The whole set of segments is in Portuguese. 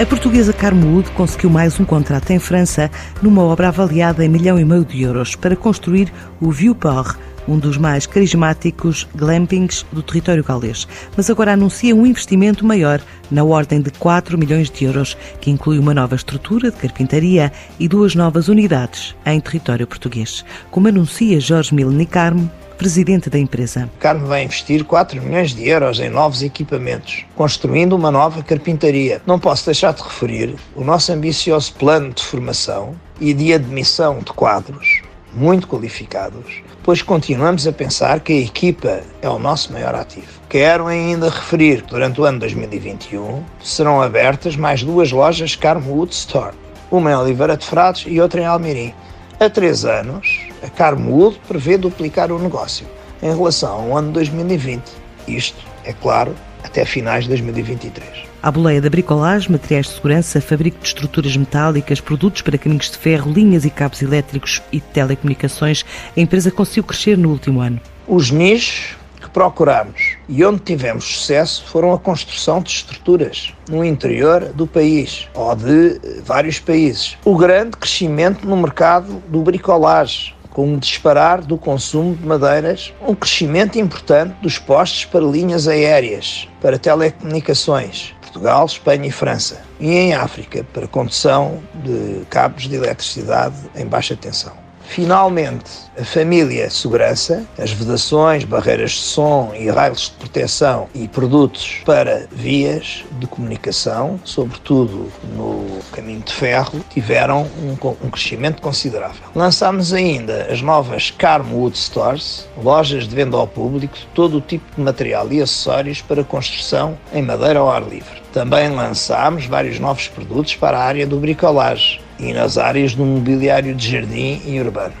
A portuguesa Carmo conseguiu mais um contrato em França numa obra avaliada em milhão e meio de euros para construir o Vieux-Port, um dos mais carismáticos glampings do território galês. Mas agora anuncia um investimento maior, na ordem de 4 milhões de euros, que inclui uma nova estrutura de carpintaria e duas novas unidades em território português. Como anuncia Jorge Milne Carmo, presidente da empresa. Carmo vai investir 4 milhões de euros em novos equipamentos, construindo uma nova carpintaria. Não posso deixar de referir o nosso ambicioso plano de formação e de admissão de quadros muito qualificados, pois continuamos a pensar que a equipa é o nosso maior ativo. Quero ainda referir que durante o ano 2021 serão abertas mais duas lojas Carmo Wood Store, uma em Oliveira de Frades e outra em Almirim. Há três anos, a Carmood prevê duplicar o negócio em relação ao ano 2020. Isto, é claro, até finais de 2023. A boleia da bricolagem, materiais de segurança, fabrico de estruturas metálicas, produtos para caminhos de ferro, linhas e cabos elétricos e telecomunicações, a empresa conseguiu crescer no último ano. Os nichos que procuramos e onde tivemos sucesso foram a construção de estruturas no interior do país ou de vários países. O grande crescimento no mercado do bricolage, com um disparar do consumo de madeiras, um crescimento importante dos postos para linhas aéreas, para telecomunicações, Portugal, Espanha e França, e em África, para condução de cabos de eletricidade em baixa tensão. Finalmente, a família segurança, as vedações, barreiras de som e raios de proteção e produtos para vias de comunicação, sobretudo no caminho de ferro, tiveram um, um crescimento considerável. Lançámos ainda as novas Carmwood Stores, lojas de venda ao público todo o tipo de material e acessórios para construção em madeira ao ar livre. Também lançámos vários novos produtos para a área do bricolage e nas áreas do mobiliário de jardim e urbano.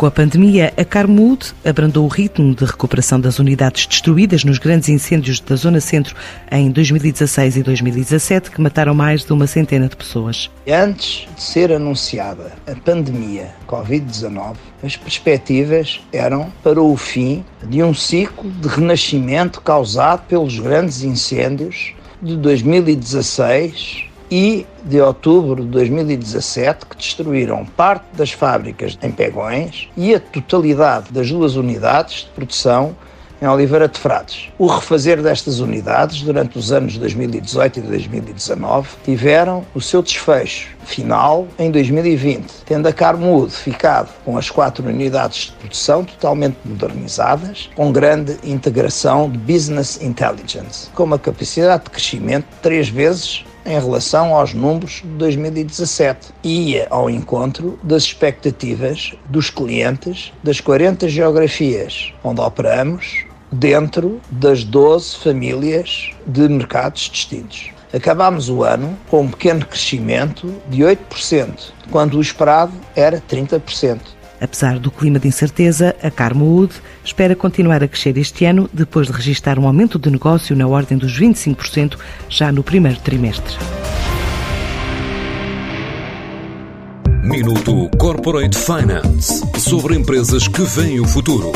Com a pandemia, a Carmood abrandou o ritmo de recuperação das unidades destruídas nos grandes incêndios da Zona Centro em 2016 e 2017, que mataram mais de uma centena de pessoas. Antes de ser anunciada a pandemia Covid-19, as perspectivas eram para o fim de um ciclo de renascimento causado pelos grandes incêndios de 2016 e de outubro de 2017 que destruíram parte das fábricas em Pegões e a totalidade das duas unidades de produção em Oliveira de Frades. O refazer destas unidades durante os anos 2018 e 2019 tiveram o seu desfecho final em 2020, tendo a Carmude ficado com as quatro unidades de produção totalmente modernizadas, com grande integração de Business Intelligence, com uma capacidade de crescimento três vezes em relação aos números de 2017 e ia ao encontro das expectativas dos clientes das 40 geografias onde operamos dentro das 12 famílias de mercados distintos. Acabámos o ano com um pequeno crescimento de 8%, quando o esperado era 30%. Apesar do clima de incerteza, a Carmood espera continuar a crescer este ano, depois de registrar um aumento de negócio na ordem dos 25% já no primeiro trimestre. Minuto Corporate Finance sobre empresas que veem o futuro.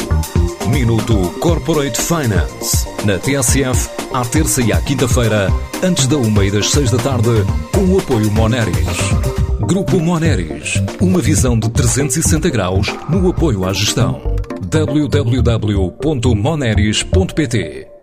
Minuto Corporate Finance na TSF, à terça e à quinta-feira, antes da uma e das seis da tarde, com o apoio Moneris. Grupo Moneris, uma visão de 360 graus no apoio à gestão. www.moneris.pt